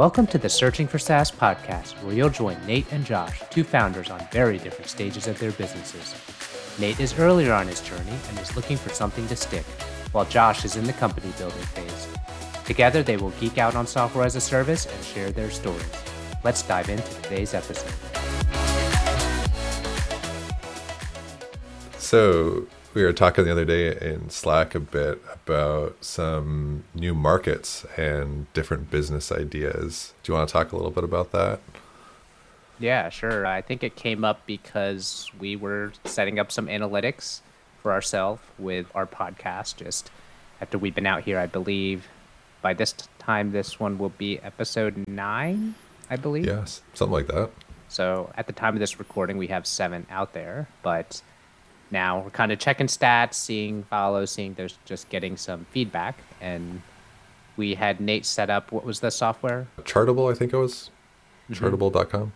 Welcome to the Searching for SaaS podcast, where you'll join Nate and Josh, two founders on very different stages of their businesses. Nate is earlier on his journey and is looking for something to stick, while Josh is in the company building phase. Together, they will geek out on software as a service and share their stories. Let's dive into today's episode. So, we were talking the other day in Slack a bit about some new markets and different business ideas. Do you want to talk a little bit about that? Yeah, sure. I think it came up because we were setting up some analytics for ourselves with our podcast. Just after we've been out here, I believe by this time, this one will be episode nine, I believe. Yes, something like that. So at the time of this recording, we have seven out there, but now we're kind of checking stats, seeing follows, seeing there's just getting some feedback. And we had Nate set up what was the software? Chartable, I think it was. Mm-hmm. Chartable.com.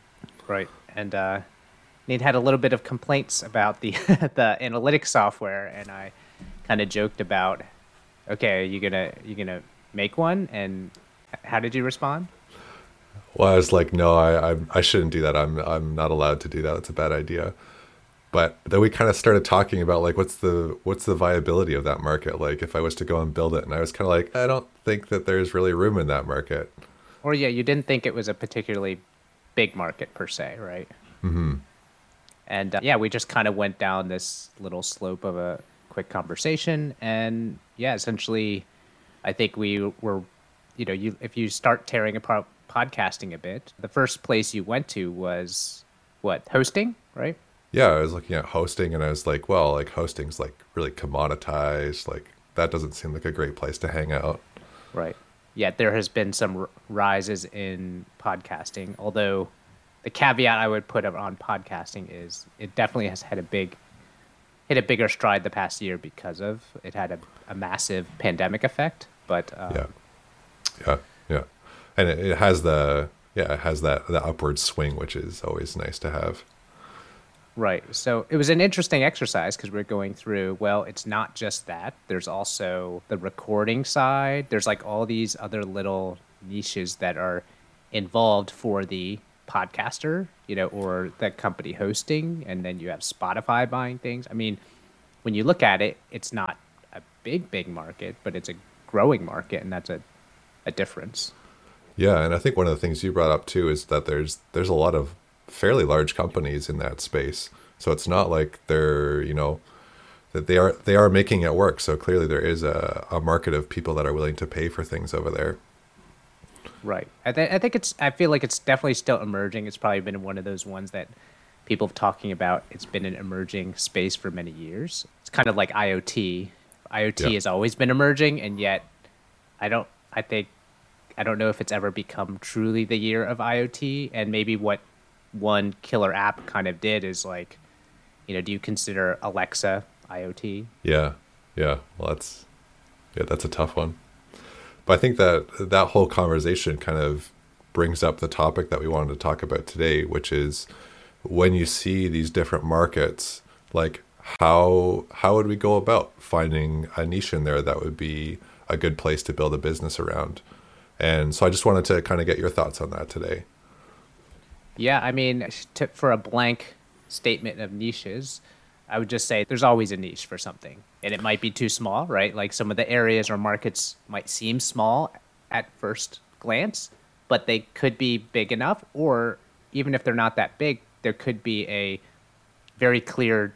Right. And uh, Nate had a little bit of complaints about the the analytics software, and I kind of joked about, okay, you gonna you gonna make one? And how did you respond? Well, I was like, no, I, I I shouldn't do that. I'm I'm not allowed to do that. It's a bad idea but then we kind of started talking about like what's the what's the viability of that market? Like if i was to go and build it and i was kind of like i don't think that there's really room in that market. Or yeah you didn't think it was a particularly big market per se right? Mm-hmm. and uh, yeah we just kind of went down this little slope of a quick conversation and yeah essentially i think we were you know you if you start tearing apart podcasting a bit the first place you went to was what hosting right yeah, I was looking at hosting and I was like, well, like hosting's like really commoditized. Like that doesn't seem like a great place to hang out. Right. Yeah, there has been some r- rises in podcasting, although the caveat I would put on podcasting is it definitely has had a big hit a bigger stride the past year because of it had a, a massive pandemic effect. But um, yeah, yeah, yeah, and it, it has the yeah it has that the upward swing, which is always nice to have. Right. So it was an interesting exercise because we're going through, well, it's not just that. There's also the recording side. There's like all these other little niches that are involved for the podcaster, you know, or the company hosting. And then you have Spotify buying things. I mean, when you look at it, it's not a big, big market, but it's a growing market. And that's a, a difference. Yeah. And I think one of the things you brought up too is that there's, there's a lot of fairly large companies in that space. So it's not like they're, you know, that they are they are making it work. So clearly there is a, a market of people that are willing to pay for things over there. Right. I, th- I think it's I feel like it's definitely still emerging. It's probably been one of those ones that people have talking about. It's been an emerging space for many years. It's kind of like IoT. IoT yeah. has always been emerging, and yet I don't. I think I don't know if it's ever become truly the year of IoT. And maybe what one killer app kind of did is like, you know, do you consider Alexa IoT? Yeah, yeah. Well, that's yeah, that's a tough one. But I think that that whole conversation kind of brings up the topic that we wanted to talk about today, which is when you see these different markets, like how how would we go about finding a niche in there that would be a good place to build a business around? And so I just wanted to kind of get your thoughts on that today. Yeah, I mean, to, for a blank statement of niches, I would just say there's always a niche for something. And it might be too small, right? Like some of the areas or markets might seem small at first glance, but they could be big enough. Or even if they're not that big, there could be a very clear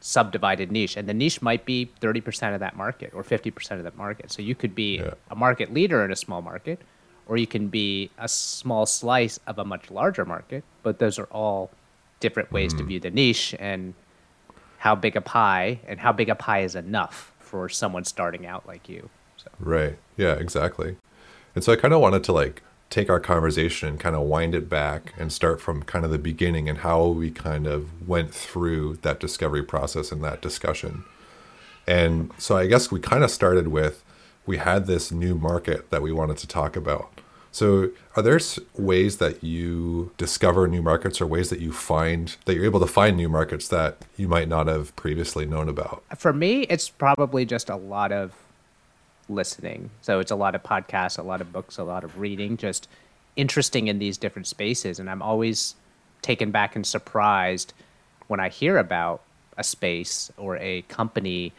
subdivided niche. And the niche might be 30% of that market or 50% of that market. So you could be yeah. a market leader in a small market or you can be a small slice of a much larger market. But those are all different ways mm. to view the niche and how big a pie and how big a pie is enough for someone starting out like you. So. Right. Yeah, exactly. And so I kind of wanted to like take our conversation and kind of wind it back and start from kind of the beginning and how we kind of went through that discovery process and that discussion. And so I guess we kind of started with we had this new market that we wanted to talk about. So, are there ways that you discover new markets or ways that you find that you're able to find new markets that you might not have previously known about? For me, it's probably just a lot of listening. So, it's a lot of podcasts, a lot of books, a lot of reading, just interesting in these different spaces, and I'm always taken back and surprised when I hear about a space or a company,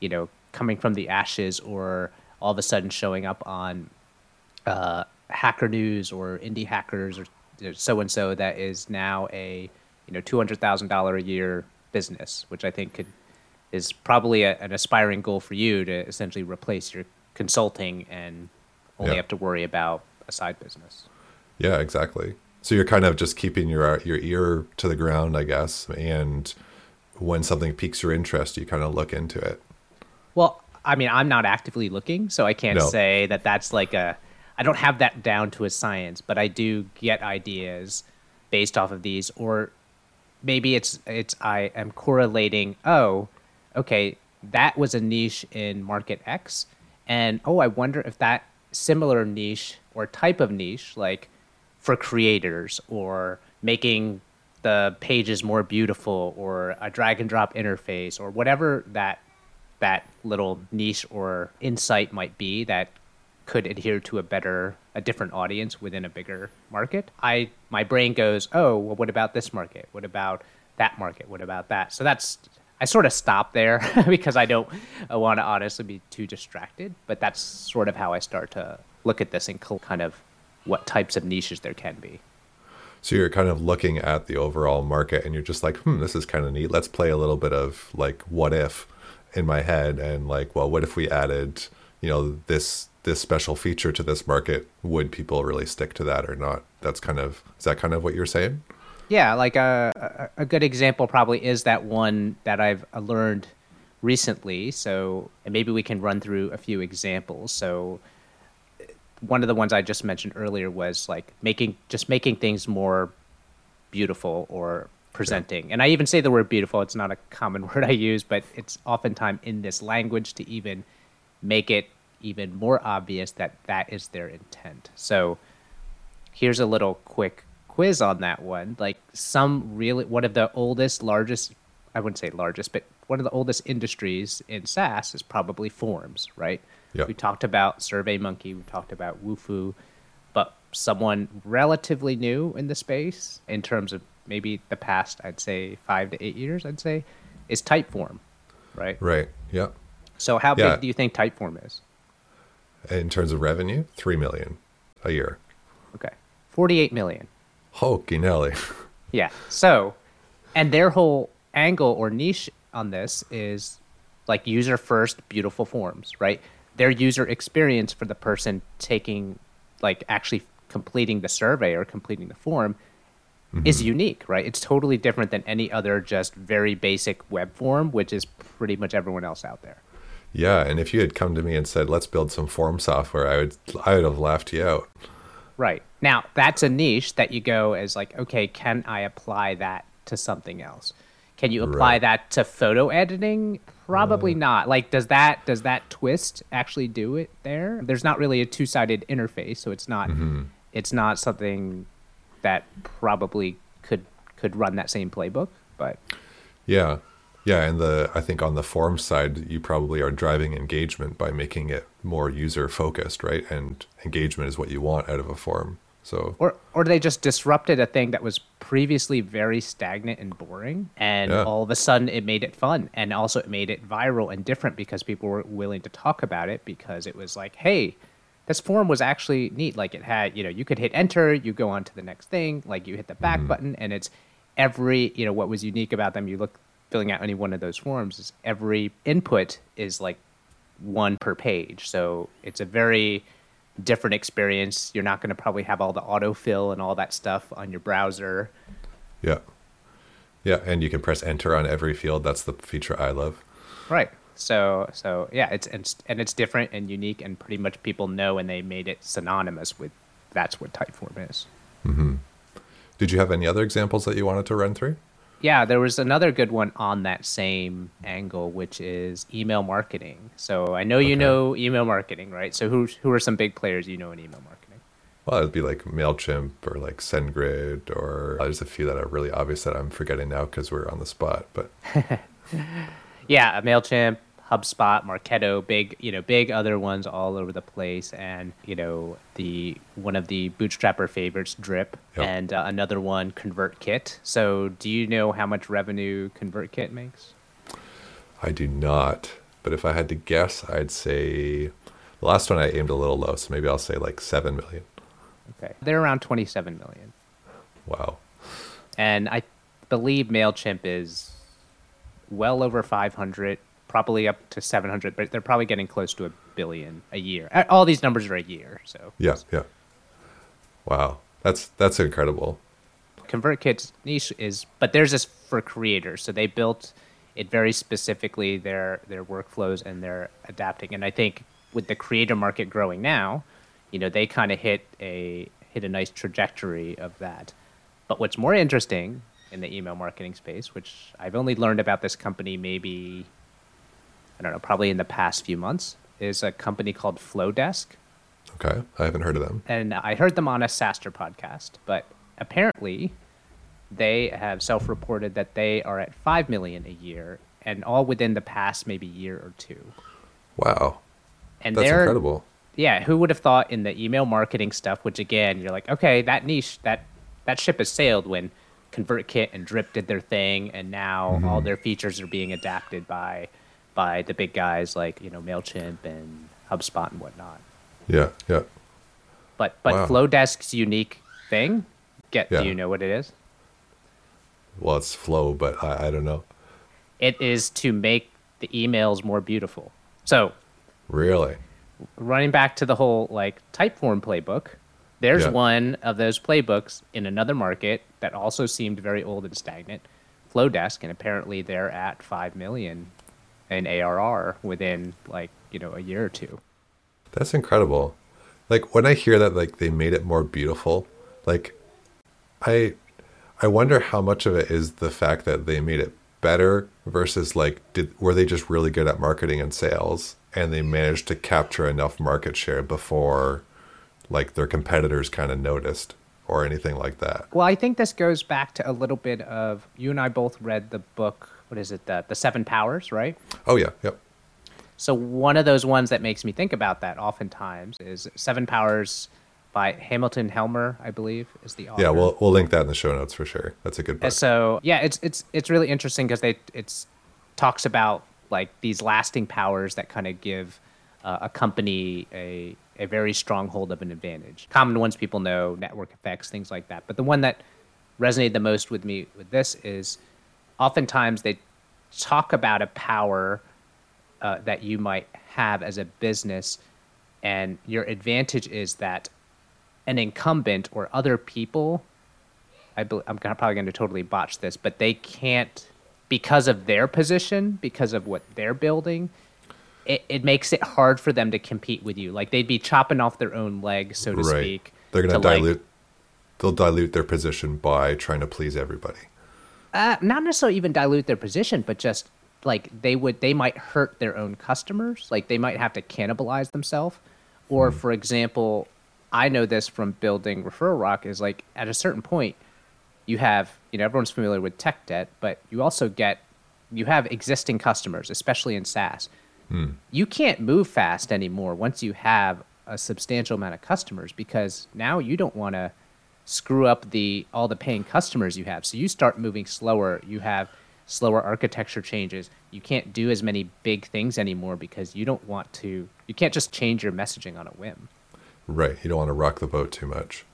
you know, coming from the ashes or all of a sudden showing up on uh, Hacker News or Indie Hackers or so and so that is now a you know two hundred thousand dollar a year business, which I think could is probably a, an aspiring goal for you to essentially replace your consulting and only Yeah. have to worry about a side business. Yeah, exactly. So you're kind of just keeping your your ear to the ground, I guess, and when something piques your interest, you kind of look into it. Well, I mean, I'm not actively looking, so I can't No. say that that's like a. I don't have that down to a science, but I do get ideas based off of these, or maybe it's it's I am correlating. Oh, okay, that was a niche in market X, and oh, I wonder if that similar niche or type of niche, like for creators or making the pages more beautiful or a drag and drop interface or whatever that that little niche or insight might be that could adhere to a better a different audience within a bigger market. I my brain goes oh well what about this market? What about that market? What about that? So that's i sort of stop there because i don't want to honestly be too distracted but that's sort of how i start to look at this and kind of what types of niches there can be. So you're kind of looking at the overall market and you're just like, hmm, this is kind of neat. Let's play a little bit of like what if in my head and like, well, what if we added, you know, this this special feature to this market? Would people really stick to that or not? That's kind of is that kind of what you're saying? Yeah, like a, a a good example probably is that one that I've uh, learned recently. So, and maybe we can run through a few examples. So, uh, one of the ones I just mentioned earlier was like making just making things more beautiful or presenting. And I even say the word beautiful. It's not a common word I use, but it's oftentimes in this language to even make it even more obvious that that is their intent. So, here's a little quick quiz on that one. Like some really one of the oldest, largest I wouldn't say largest, but one of the oldest industries in SaaS is probably forms, right? We talked about SurveyMonkey, we talked about Wufoo, but someone relatively new in the space in terms of maybe the past, I'd say five to eight years, I'd say, is Typeform, right? Right. Yeah. So how Yeah. big do you think Typeform is? In terms of revenue, three million a year. Okay. 48 million. Hokey Nelly. Yeah. So, and their whole angle or niche on this is like user first, beautiful forms, right? Their user experience for the person taking, like, actually completing the survey or completing the form is mm-hmm. unique, right? It's totally different than any other just very basic web form, which is pretty much everyone else out there. yeah, and if you had come to me and said, "Let's build some form software," I would I would have laughed you out. Right. Now, that's a niche that you go as like, okay, can I apply that to something else? Can you apply Right. that to photo editing? Probably uh. not. Like does that does that twist actually do it there? There's not really a two-sided interface, so it's not mm-hmm. it's not something that probably could could run that same playbook, but Yeah. Yeah, and the I think on the form side, you probably are driving engagement by making it more user focused, right? And engagement is what you want out of a form. So or or they just disrupted a thing that was previously very stagnant and boring and Yeah. all of a sudden it made it fun and also it made it viral and different because people were willing to talk about it because it was like hey this form was actually neat like it had you know you could hit enter you go on to the next thing like you hit the back mm-hmm. button and it's every you know what was unique about them you look filling out any one of those forms is every input is like one per page. So it's a very different experience. You're not going to probably have all the autofill and all that stuff on your browser. yeah. Yeah, and you can press enter on every field. That's the feature I love. Right. So so yeah, it's and, it's and it's different and unique and pretty much people know and they made it synonymous with that's what Typeform is. Mm-hmm. Did you have any other examples that you wanted to run through? Yeah, there was another good one on that same angle, which is email marketing. So I know you Okay. know email marketing, right? So who who are some big players you know in email marketing? Well, it'd be like Mailchimp or like SendGrid, or uh, there's a few that are really obvious that I'm forgetting now because we're on the spot. But Yeah, uh, Mailchimp, HubSpot, Marketo, big, you know, big other ones all over the place, and you know, the one of the bootstrapper favorites, Drip, Yep. and uh, another one, ConvertKit. So, do you know how much revenue ConvertKit makes? I do not. But if I had to guess, I'd say the last one I aimed a little low, so maybe I'll say like seven million. Okay, they're around twenty-seven million, Wow. and I believe Mailchimp is well over five hundred, probably up to seven hundred, but they're probably getting close to a billion a year. All these numbers are a year, so Yeah, yeah. Wow. That's that's incredible. ConvertKit's niche is, but theirs is for creators. So they built it very specifically their their workflows and they're adapting. And I think with the creator market growing now, you know, they kind of hit a hit a nice trajectory of that. But what's more interesting in the email marketing space, which I've only learned about this company maybe I don't know, probably in the past few months, is a company called Flodesk Okay. I haven't heard of them. and I heard them on a SaaStr podcast, but apparently they have self-reported that they are at five million a year, and all within the past maybe year or two. Wow. And That's they're incredible. yeah, who would have thought in the email marketing stuff, which again you're like, okay, that niche that that ship has sailed when ConvertKit and Drip did their thing, and now Mm-hmm. all their features are being adapted by by the big guys like you know Mailchimp and HubSpot and whatnot. Yeah, yeah. But but Wow. Flodesk's unique thing, get Yeah. do you know what it is? Well, it's flow, but I, I don't know. It is to make the emails more beautiful. So Really? running back to the whole like Typeform playbook, there's Yeah. one of those playbooks in another market that also seemed very old and stagnant, Flowdesk, and apparently they're at five million in ARR within like you know a year or two. That's incredible. Like when I hear that like they made it more beautiful, like I I wonder how much of it is the fact that they made it better versus like did were they just really good at marketing and sales and they managed to capture enough market share before like their competitors kind of noticed or anything like that. Well, I think this goes back to a little bit of you and I both read the book. What is it? The the Seven Powers, right? Oh yeah, yep. So one of those ones that makes me think about that oftentimes is Seven Powers by Hamilton Helmer, I believe, is the author. Yeah, we'll we'll link that in the show notes for sure. That's a good book. so yeah, it's it's it's really interesting because they it's talks about like these lasting powers that kind of give uh, a company a a very strong hold of an advantage. Common ones people know, network effects, things like that. But the one that resonated the most with me with this is oftentimes they talk about a power uh, that you might have as a business, and your advantage is that an incumbent or other people I I'm probably going to totally botch this, but they can't because of their position, because of what they're building. It, it makes it hard for them to compete with you. Like they'd be chopping off their own leg, so to right. speak. They're going to like- dilute they'll dilute their position by trying to please everybody. Uh, not necessarily even dilute their position, but just like they would, they might hurt their own customers. Like they might have to cannibalize themselves. Or, for example, I know this from building Referral Rock is like at a certain point, you have, you know, everyone's familiar with tech debt, but you also get, you have existing customers, especially in SaaS. You can't move fast anymore once you have a substantial amount of customers because now you don't want to screw up the all the paying customers you have. So you start moving slower. You have slower architecture changes. You can't do as many big things anymore because you don't want to. You can't just change your messaging on a whim. Right. You don't want to rock the boat too much.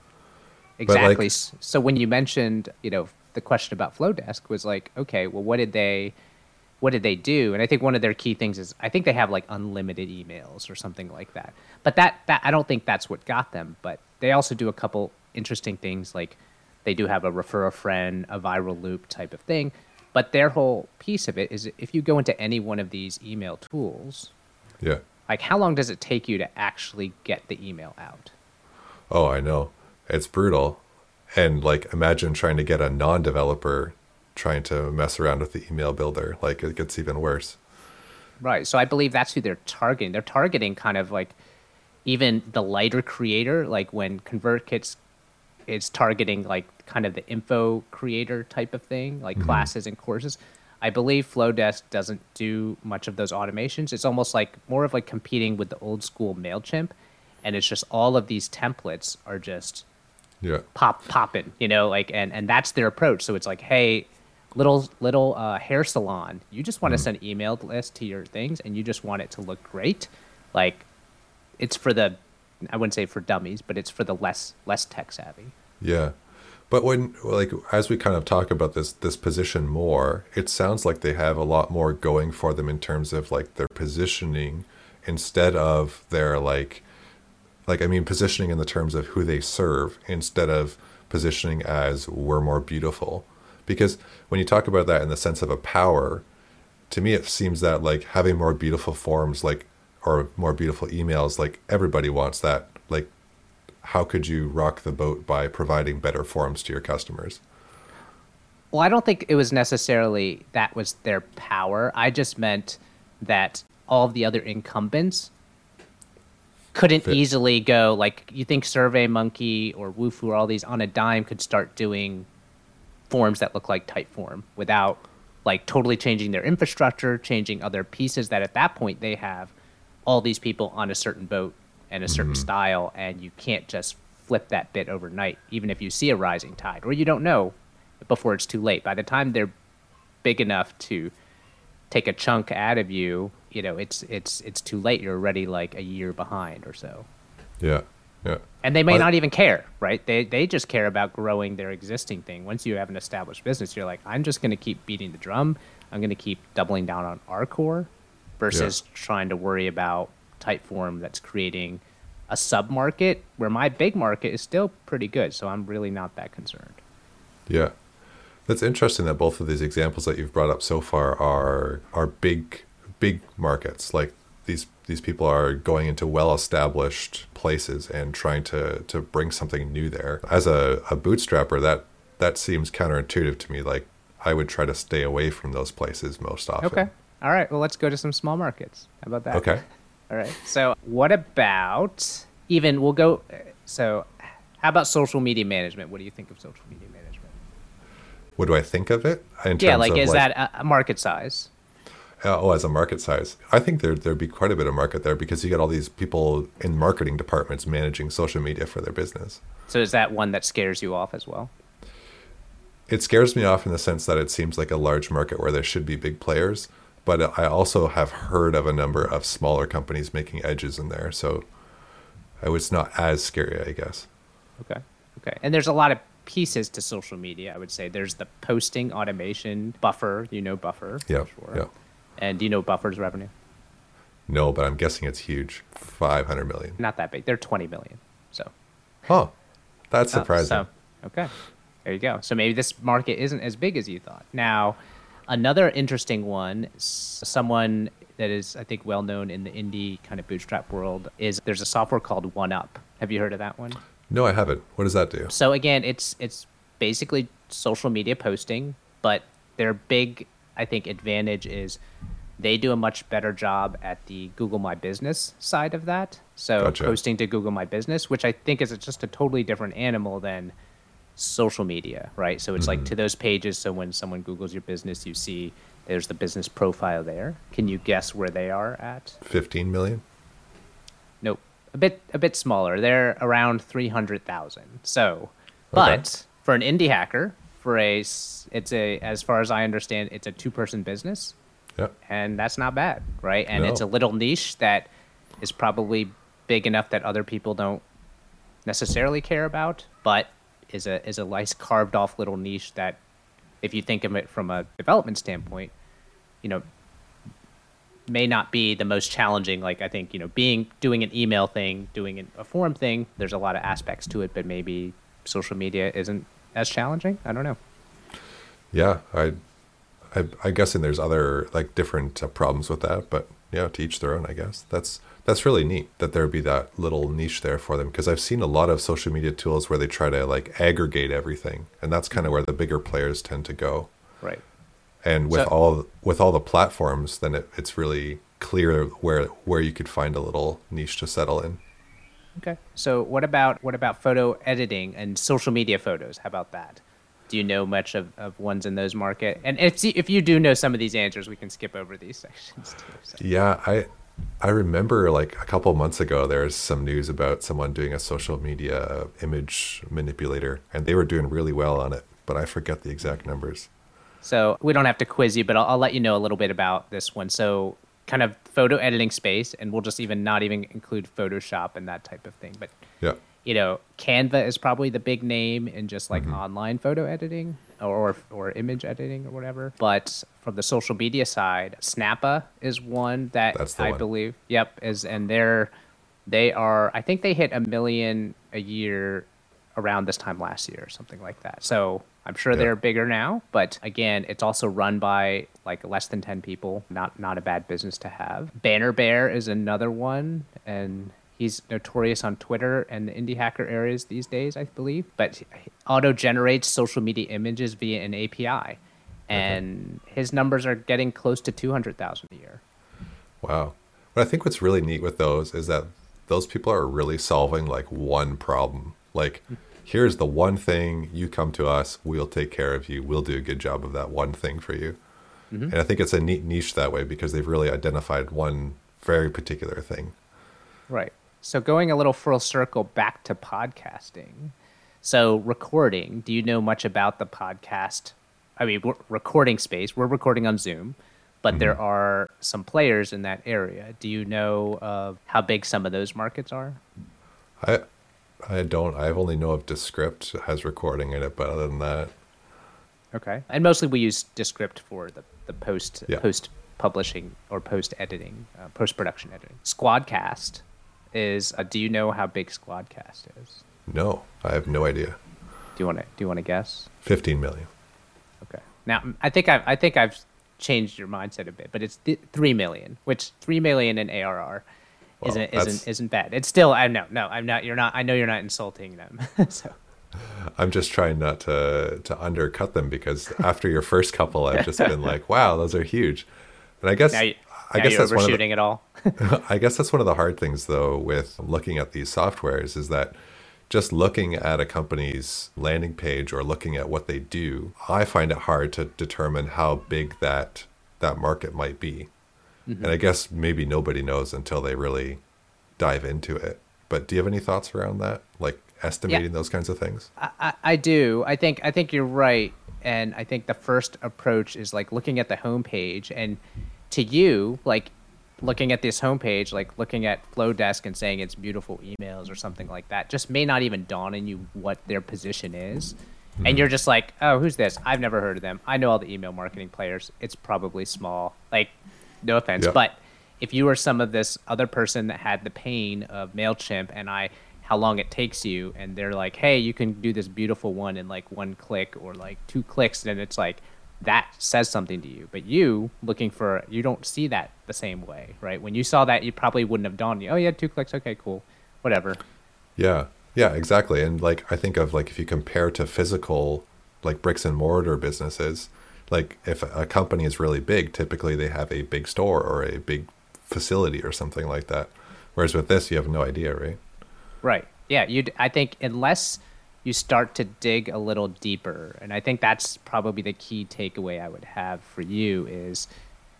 Exactly. S so when you mentioned, you know, the question about Flodesk was like, okay, well, what did they, what did they do? And I think one of their key things is I think they have like unlimited emails or something like that. But that that I don't think that's what got them. But they also do a couple interesting things like they do have a refer a friend, a viral loop type of thing. But their whole piece of it is if you go into any one of these email tools, Yeah. like how long does it take you to actually get the email out? Oh, I know. It's brutal. And like imagine trying to get a non-developer trying to mess around with the email builder. Like it gets even worse. Right. So I believe that's who they're targeting. They're targeting kind of like even the lighter creator, like when ConvertKit's is targeting like kind of the info creator type of thing, like classes and courses. I believe Flodesk doesn't do much of those automations. It's almost like more of like competing with the old school Mailchimp, and it's just all of these templates are just Yeah. pop popping, you know, like and and that's their approach. So it's like, hey, little little uh, hair salon, you just want to send email list to your things, and you just want it to look great, like it's for the I wouldn't say for dummies, but it's for the less less tech savvy. Yeah. But when like as we kind of talk about this this position more, it sounds like they have a lot more going for them in terms of like their positioning instead of their like like I mean positioning in the terms of who they serve instead of positioning as we're more beautiful. Because when you talk about that in the sense of a power, to me it seems that like having more beautiful forms like or more beautiful emails like everybody wants that like how could you rock the boat by providing better forms to your customers Well, I don't think it was necessarily that was their power. I just meant that all of the other incumbents couldn't Fit. easily go like you think SurveyMonkey or Wufoo or all these on a dime could start doing forms that look like Typeform without like totally changing their infrastructure, changing other pieces that at that point they have all these people on a certain boat and a certain mm-hmm. style and you can't just flip that bit overnight even if you see a rising tide or you don't know before it's too late. By the time they're big enough to take a chunk out of you, you know, it's it's it's too late. You're already like a year behind or so. yeah yeah And they may But- not even care, right? They they just care about growing their existing thing. Once you have an established business, you're like, I'm just going to keep beating the drum. I'm going to keep doubling down on our core versus trying to worry about Typeform that's creating a sub market where my big market is still pretty good. So I'm really not that concerned. yeah that's interesting that both of these examples that you've brought up so far are are big big markets like these these people are going into well established places and trying to to bring something new there as a, a bootstrapper that that seems counterintuitive to me like i would try to stay away from those places most often Okay. All right. Well, let's go to some small markets. How about that? okay All right. So, what about even we'll go. So, how about social media management? What do you think of social media management? what do i think of it in Yeah, like is that a, a market size? Uh, oh, as a market size, I think there there'd be quite a bit of market there because you get all these people in marketing departments managing social media for their business. So, is that one that scares you off as well? It scares me off in the sense that it seems like a large market where there should be big players, but I also have heard of a number of smaller companies making edges in there, so I was not as scary, I guess. Okay. Okay. And there's a lot of pieces to social media. I would say there's the posting automation buffer. You know Buffer. Yeah, Sure. yeah. And do you know Buffer's revenue? No, but I'm guessing it's huge, five hundred million. Not that big. They're 20 million. So. Huh, that's Oh, surprising. so, okay. There you go. So maybe this market isn't as big as you thought. Now, another interesting one, someone that is, I think, well known in the indie kind of bootstrap world, is there's a software called OneUp. Have you heard of that one? No, I haven't. What does that do? So again, it's it's basically social media posting, but their big, I think, advantage is they do a much better job at the Google My Business side of that. So Gotcha. posting to Google My Business, which I think is just a totally different animal than social media, right? So it's like mm-hmm. to those pages. So when someone Googles your business, you see there's the business profile there. Can you guess where they are at? Fifteen million. Nope, a bit a bit smaller. They're around three hundred thousand. So, but for an indie hacker, for a it's a as far as I understand, it's a two person business, Yeah. and that's not bad, right? And it's a little niche that is probably big enough that other people don't necessarily care about, but is a is a nice carved off little niche that, if you think of it from a development standpoint, you know, may not be the most challenging. Like I think you know, being doing an email thing, doing a forum thing, there's a lot of aspects to it, but maybe social media isn't as challenging. I don't know. Yeah, I, I, I'm guessing there's other like different uh, problems with that, but yeah, to each their own. I guess that's that's really neat that there would be that little niche there for them because I've seen a lot of social media tools where they try to like aggregate everything, and that's kind of where the bigger players tend to go. Right. And with So- all with all the platforms, then it, it's really clear where where you could find a little niche to settle in. Okay. So what about what about photo editing and social media photos? How about that? Do you know much of, of ones in those market? And if if you do know some of these answers, we can skip over these sections too. So. Yeah, I I remember like a couple months ago there was some news about someone doing a social media image manipulator and they were doing really well on it, but I forget the exact numbers. So we don't have to quiz you, but I'll, I'll let you know a little bit about this one. So kind of photo editing space, and we'll just even not even include Photoshop and that type of thing. But Yeah. You know, Canva is probably the big name in just like mm-hmm. online photo editing or, or image editing or whatever. But from the social media side, Snappa is one that I one. believe. Yep, is and they're they are. I think they hit a million a year around this time last year or something like that. So I'm sure Yeah. they're bigger now, but again, it's also run by like less than 10 people. Not not a bad business to have. Bannerbear is another one and he's notorious on Twitter and the indie hacker areas these days, I believe, but auto generates social media images via an API. And his numbers are getting close to 200,000 a year. Wow. But I think what's really neat with those is that those people are really solving like one problem. Like, here's the one thing you come to us, we'll take care of you, we'll do a good job of that one thing for you. Mm-hmm. And I think it's a neat niche that way because they've really identified one very particular thing. Right. So going a little full circle back to podcasting. So recording, do you know much about the podcast? I mean, recording space. We're recording on Zoom, but there are some players in that area. Do you know of how big some of those markets are? I I don't I only know of Descript has recording in it, but other than that, Okay. And mostly we use Descript for the, the post Yeah. post publishing or post editing, uh, post production editing. Squadcast is. Uh, do you know how big Squadcast is? no, I have no idea. Do you want to do you want to guess? 15 million. Okay. Now I think I've I think I've changed your mindset a bit, but it's th- three million, which three million in ARR Well, isn't that's- isn't isn't bad. It's still I know no I'm not you're not I know you're not insulting them. so I'm just trying not to to undercut them because after your first couple, I've just been like, wow, those are huge. And I guess you, I now guess that's one of the, it all. I guess that's one of the hard things though with looking at these softwares is that just looking at a company's landing page or looking at what they do, I find it hard to determine how big that that market might be. And I mm-hmm. guess maybe nobody knows until they really dive into it. But do you have any thoughts around that? Like estimating those kinds of things? I, I, I do. I think I think you're right, and I think the first approach is like looking at the homepage, and to you, like looking at this homepage, like looking at Flodesk and saying it's beautiful emails or something like that, just may not even dawn on you what their position is. And mm-hmm. you're just like, oh, who's this? I've never heard of them. I know all the email marketing players. It's probably small. Like, no offense, Yeah. but if you were some of this other person that had the pain of Mailchimp and I how long it takes you and they're like, "Hey, you can do this beautiful one in like one click or like two clicks." Then it's like that says something to you. But you looking for you don't see that the same way, right? When you saw that, you probably wouldn't have you. Oh, yeah, two clicks. Okay, cool. Whatever. Yeah. Yeah, exactly. And like I think of like if you compare to physical like bricks and mortar businesses, like if a company is really big, typically they have a big store or a big facility or something like that. Whereas with this you have no idea, right? Right. Yeah, you I think unless you start to dig a little deeper, and I think that's probably the key takeaway I would have for you is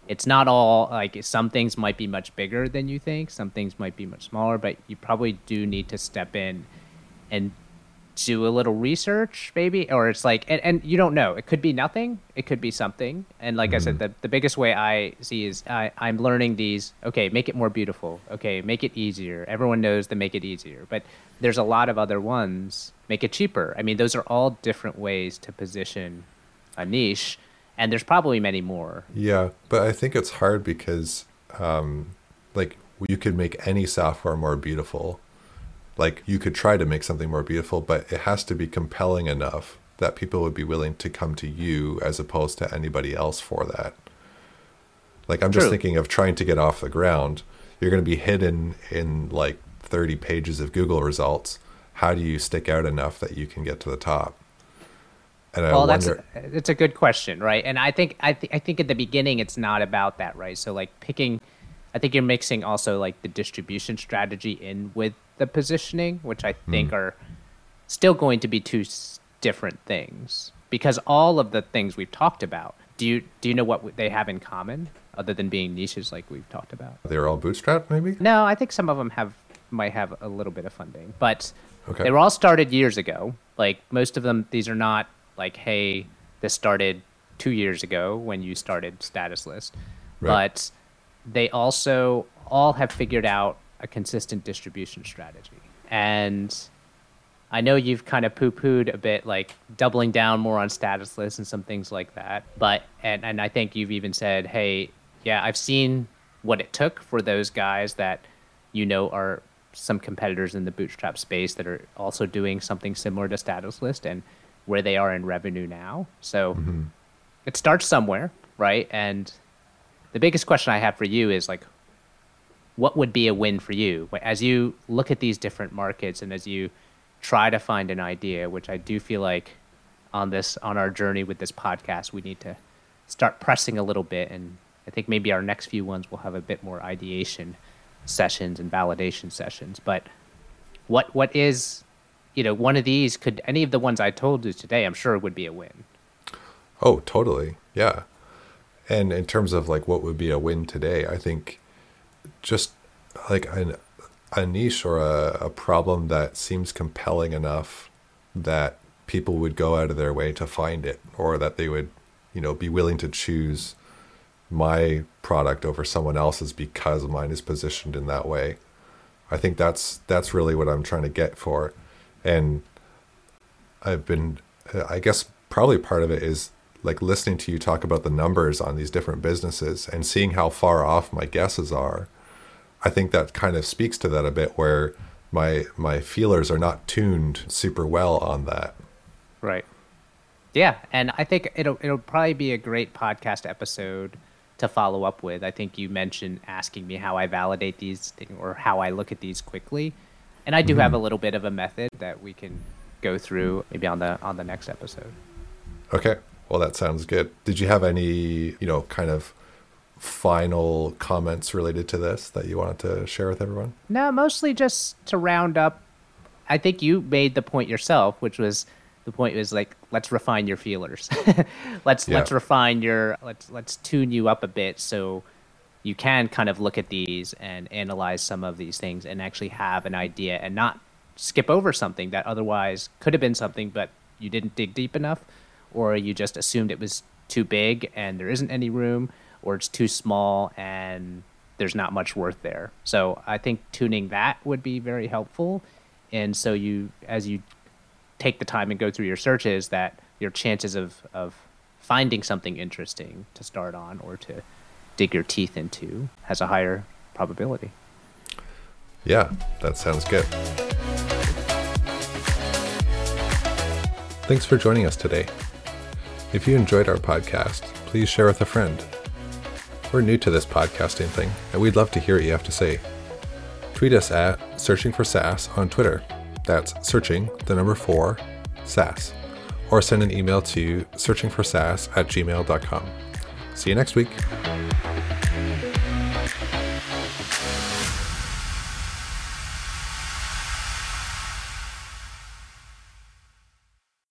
it's not all like some things might be much bigger than you think, some things might be much smaller, but you probably do need to step in and do a little research maybe or it's like and, and you don't know. It could be nothing. It could be something. And like i said the, the biggest way i see is I, i'm learning these okay make it more beautiful. Okay make it easier. Everyone knows to make it easier. But there's a lot of other ones. Make it cheaper. I mean those are all different ways to position a niche. And there's probably many more. Yeah, but I think it's hard because um like you could make any software more beautiful. Like you could try to make something more beautiful, but it has to be compelling enough that people would be willing to come to you as opposed to anybody else for that. Like I'm just thinking of trying to get off the ground. You're going to be hidden in like 30 pages of Google results. How do you stick out enough that you can get to the top? And I well that's wonder it's a good question right and i think I, th- I think at the beginning it's not about that right so like picking i think you're mixing also like the distribution strategy in with the positioning which i hmm. think are still going to be two s- different things because all of the things we've talked about, do you do you know what they have in common other than being niches like we've talked about? They're all bootstrapped, maybe. No, I think some of them have might have a little bit of funding, but Okay. they were all started years ago. Like most of them, these are not like, hey, this started two years ago when you started Status List, Right. but they also all have figured out a consistent distribution strategy. And I know you've kind of poo-pooed a bit, like doubling down more on status lists and some things like that. But and and I think you've even said, hey, yeah, I've seen what it took for those guys that you know are some competitors in the bootstrap space that are also doing something similar to status list and where they are in revenue now. So mm-hmm. it starts somewhere, right? And the biggest question I have for you is like, what would be a win for you as you look at these different markets and as you try to find an idea which i do feel like on this on our journey with this podcast we need to start pressing a little bit and i think maybe our next few ones will have a bit more ideation sessions and validation sessions but what what is you know one of these could any of the ones i told you today i'm sure would be a win Oh, totally. Yeah. And in terms of like what would be a win today, I think just like an, a niche or a, a problem that seems compelling enough that people would go out of their way to find it or that they would, you know, be willing to choose my product over someone else's because mine is positioned in that way. I think that's that's really what I'm trying to get for. And I've been, I guess probably part of it is like listening to you talk about the numbers on these different businesses and seeing how far off my guesses are. I think that kind of speaks to that a bit where my my feelers are not tuned super well on that. Right. Yeah, and I think it'll it'll probably be a great podcast episode to follow up with. I think you mentioned asking me how I validate these things or how I look at these quickly, and I do have mm-hmm. a little bit of a method that we can go through maybe on the on the next episode. Okay. Well, that sounds good. Did you have any, you know, kind of final comments related to this that you wanted to share with everyone? No, mostly just to round up. I think you made the point yourself, which was the point was like let's refine your feelers. let's Yeah. let's refine your let's let's tune you up a bit so you can kind of look at these and analyze some of these things and actually have an idea and not skip over something that otherwise could have been something but you didn't dig deep enough or you just assumed it was too big and there isn't any room or it's too small and there's not much worth there. So I think tuning that would be very helpful. And so you as you take the time and go through your searches that your chances of, of finding something interesting to start on or to dig your teeth into has a higher probability. Yeah, that sounds good. Thanks for joining us today. If you enjoyed our podcast, please share with a friend. We're new to this podcasting thing, and we'd love to hear what you have to say. Tweet us at Searching for SaaS on Twitter. That's searching, the number four, SaaS. Or send an email to searchingforsaas at gmail.com. See you next week.